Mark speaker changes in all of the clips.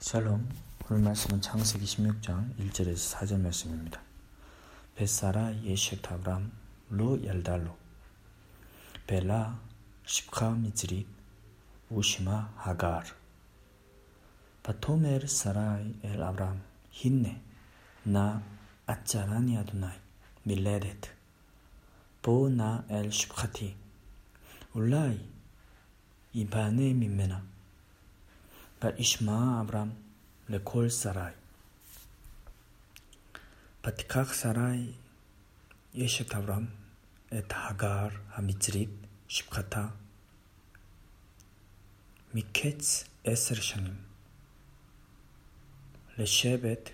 Speaker 1: 샬롬 오늘 말씀은 창세기 16장 1절에서 4절 말씀입니다. 예ရှet 아브람 로 얄달로. 벨라 십카 미즈리 우시마 하갈. 바토메르 사라이 엘 아브람 힌네. 나 아짜라니 아두나이 밀레데트. 보나 엘 십카티. 울라이 이바네 미메나 וישמע אברהם לכל שרי. ותיקח שרי אשת אברהם את הגר המצרית שפחתה מקץ עשר שנים לשבט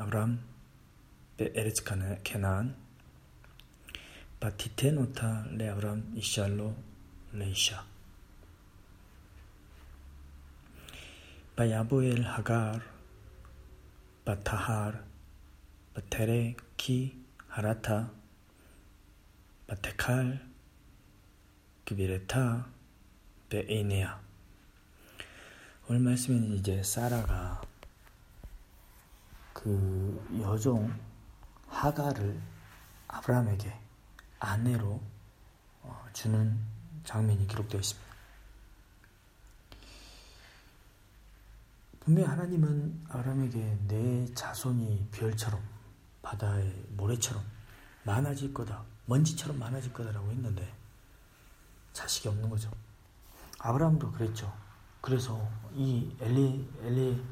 Speaker 1: אברהם בארץ כנען ותיתן אותה לאברהם אישה לו לאישה. Bayabo el Hagar, Batahar, Batere ki Harata, Batekal, Kibireta, Beenia. 오늘 말씀은 이제 사라가 그 여종 하가를 아브라함에게 아내로 주는 장면이 기록되어 있습니다. 분명히 하나님은 아람에게 내 자손이 별처럼 바다의 모래처럼 많아질 거다. 먼지처럼 많아질 거다라고 했는데 자식이 없는 거죠. 아브라함도 그랬죠. 그래서 이 엘리 엘리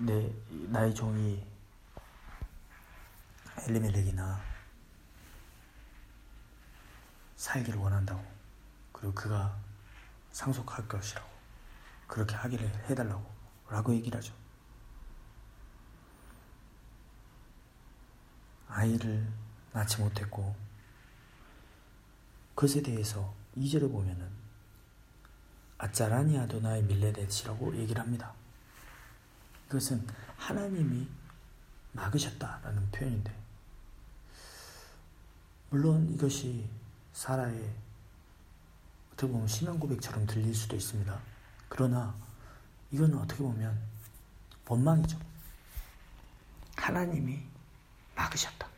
Speaker 1: 내 나의 종이 엘리멜렉이나 살기를 원한다고 그리고 그가 상속할 것이라고 그렇게 하기를 해달라고 라고 얘기를 하죠. 아이를 낳지 못했고 그것에 대해서 2절에 보면은 아짜라니 아도나의 밀레데치라고 얘기를 합니다. 이것은 하나님이 막으셨다라는 표현인데 물론 이것이 사라의 어떻게 보면 신앙 고백처럼 들릴 수도 있습니다. 그러나 이거는 어떻게 보면 원망이죠. 하나님이 막으셨다.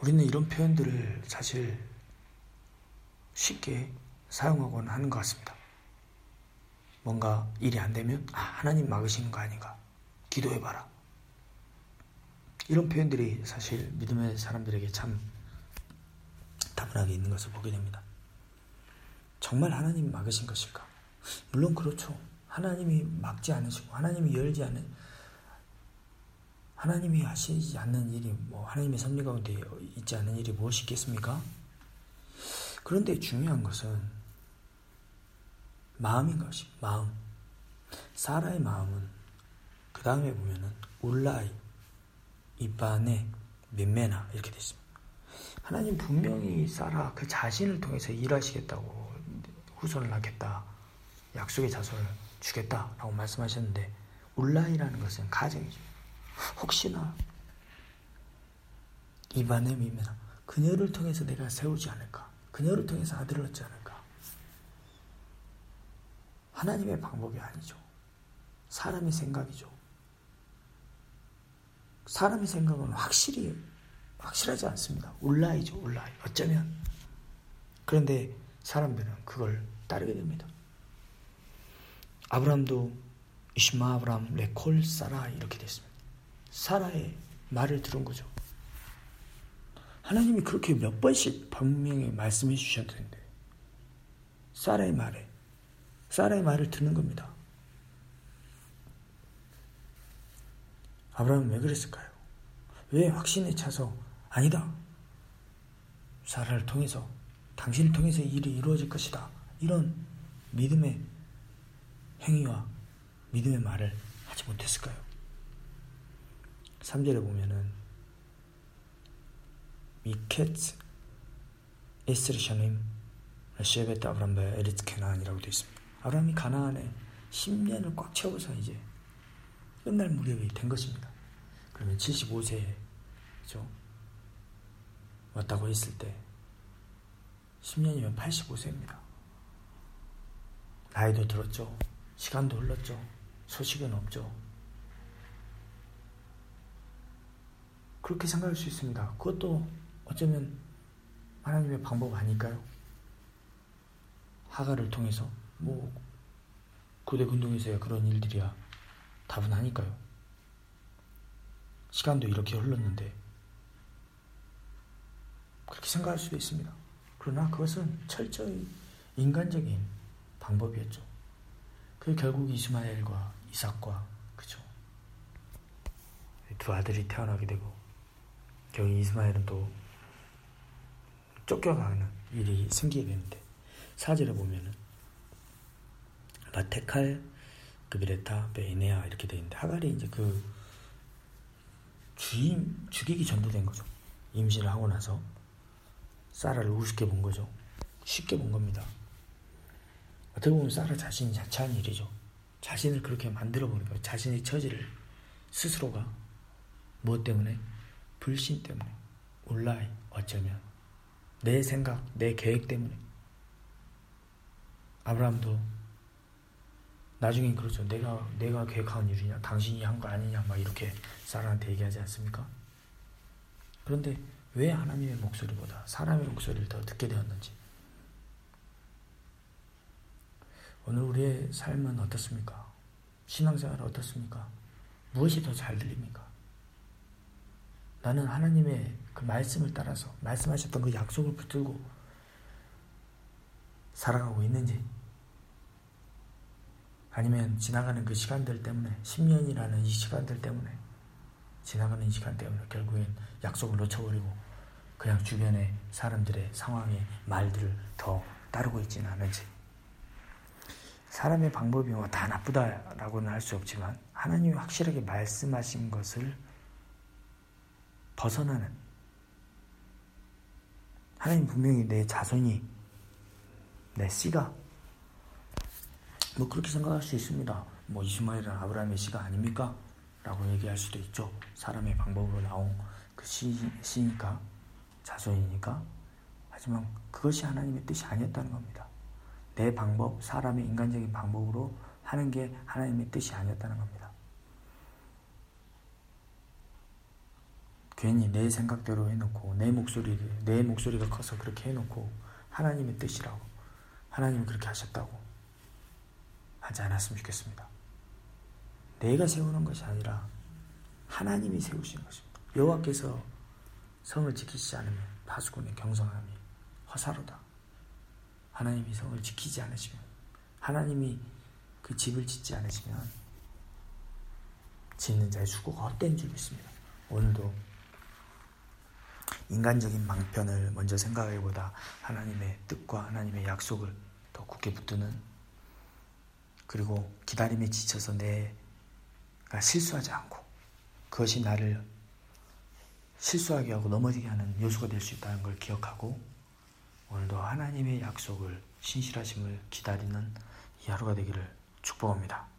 Speaker 1: 우리는 이런 표현들을 사실 쉽게 사용하곤 하는 것 같습니다. 뭔가 일이 안 되면, 아, 하나님 막으시는 거 아닌가. 기도해 봐라. 이런 표현들이 사실 믿음의 사람들에게 참 다분하게 있는 것을 보게 됩니다. 정말 하나님 막으신 것일까? 물론 그렇죠. 하나님이 막지 않으시고 하나님이 열지 않은 하나님이 하시지 않는 일이 뭐 하나님의 섭리 가운데 있지 않은 일이 무엇이 있겠습니까? 그런데 중요한 것은 마음인 것이 마음. 사라의 마음은 그 다음에 보면은 울라이, 이반에, 민메나 이렇게 되어 있습니다. 하나님 분명히 사라 그 자신을 통해서 일하시겠다고 후손을 낳겠다. 약속의 자손을 주겠다라고 말씀하셨는데 울라이라는 것은 가정이죠. 혹시나 미면 그녀를 통해서 내가 세우지 않을까? 그녀를 통해서 아들을 얻지 않을까? 하나님의 방법이 아니죠. 사람의 생각이죠. 사람의 생각은 확실히 확실하지 않습니다. 울라이죠, 울라이. 어쩌면 그런데 사람들은 그걸 따르게 됩니다. 아브람도 이시마 아브람 레콜 사라 이렇게 됐습니다. 사라의 말을 들은 거죠. 하나님이 그렇게 몇 번씩 분명히 말씀해 주셨는데 사라의 말에 사라의 말을 듣는 겁니다. 아브라함은 왜 그랬을까요? 왜 확신에 차서 아니다. 사라를 통해서 당신을 통해서 일이 이루어질 것이다. 이런 믿음의 행위와 믿음의 말을 하지 못했을까요? 3절에 보면은 미켓 에스르샤님 쉐베트 아브람바 에리츠 케나안이라고 되어 있습니다. 아브람이 가나안에 10년을 꽉 채워서 이제 끝날 무렵이 된 것입니다. 그러면 75세에 그죠? 왔다고 했을 때 10년이면 85세입니다. 나이도 들었죠. 시간도 흘렀죠. 소식은 없죠. 그렇게 생각할 수 있습니다. 그것도 어쩌면 하나님의 방법 아닐까요? 하가를 통해서 뭐 고대 군동에서야 그런 일들이야 다분하니까요. 시간도 이렇게 흘렀는데 그렇게 생각할 수도 있습니다. 그러나 그것은 철저히 인간적인 방법이었죠. 그 결국 이스마엘과 이삭과 그죠. 두 아들이 태어나게 되고 결국 이스마엘은 또 쫓겨가는 일이 생기게 되는데 사절에 보면은 마테칼 그비레타 베이네아 이렇게 되어 있는데 하갈이 이제 그 주임 죽이기 전도 된 거죠. 임신을 하고 나서 사라를 우습게 본 거죠. 쉽게 본 겁니다. 어떻게 보면 사라 자신이 자체한 일이죠. 자신을 그렇게 만들어 버리고 자신의 처지를 스스로가 무엇 때문에 불신 때문에 온라인 어쩌면 내 생각 내 계획 때문에 아브라함도 나중엔 그렇죠. 내가 내가 계획한 일이냐, 당신이 한 거 아니냐, 막 이렇게 사라한테 얘기하지 않습니까? 그런데 왜 하나님의 목소리보다 사람의 목소리를 더 듣게 되었는지 오늘 우리의 삶은 어떻습니까? 신앙생활 어떻습니까? 무엇이 더 잘 들립니까? 나는 하나님의 그 말씀을 따라서 말씀하셨던 그 약속을 붙들고 살아가고 있는지 아니면 지나가는 그 시간들 때문에 10년이라는 이 시간들 때문에 지나가는 이 시간 때문에 결국엔 약속을 놓쳐버리고 그냥 주변의 사람들의 상황의 말들을 더 따르고 있지는 않은지 사람의 방법이 뭐 다 나쁘다라고는 할 수 없지만 하나님이 확실하게 말씀하신 것을 벗어나는 하나님 분명히 내 자손이 내 씨가 뭐 그렇게 생각할 수 있습니다. 뭐 이스마엘은 아브라함의 씨가 아닙니까? 라고 얘기할 수도 있죠. 사람의 방법으로 나온 그 씨, 씨니까 자손이니까 하지만 그것이 하나님의 뜻이 아니었다는 겁니다. 내 방법, 사람의 인간적인 방법으로 하는 게 하나님의 뜻이 아니었다는 겁니다. 괜히 내 생각대로 해놓고 내 목소리를 내 목소리가 커서 그렇게 해놓고 하나님의 뜻이라고 하나님이 그렇게 하셨다고 하지 않았으면 좋겠습니다. 내가 세우는 것이 아니라 하나님이 세우신 것입니다. 여호와께서 성을 지키지 않으면 파수꾼의 경성함이 허사로다. 하나님이 성을 지키지 않으시면 하나님이 그 집을 짓지 않으시면 짓는 자의 수고가 헛된 줄 믿습니다. 오늘도 인간적인 방편을 먼저 생각하기보다 하나님의 뜻과 하나님의 약속을 더 굳게 붙드는 그리고 기다림에 지쳐서 내가 실수하지 않고 그것이 나를 실수하게 하고 넘어지게 하는 요소가 될 수 있다는 걸 기억하고 오늘도 하나님의 약속을 신실하심을 기다리는 이 하루가 되기를 축복합니다.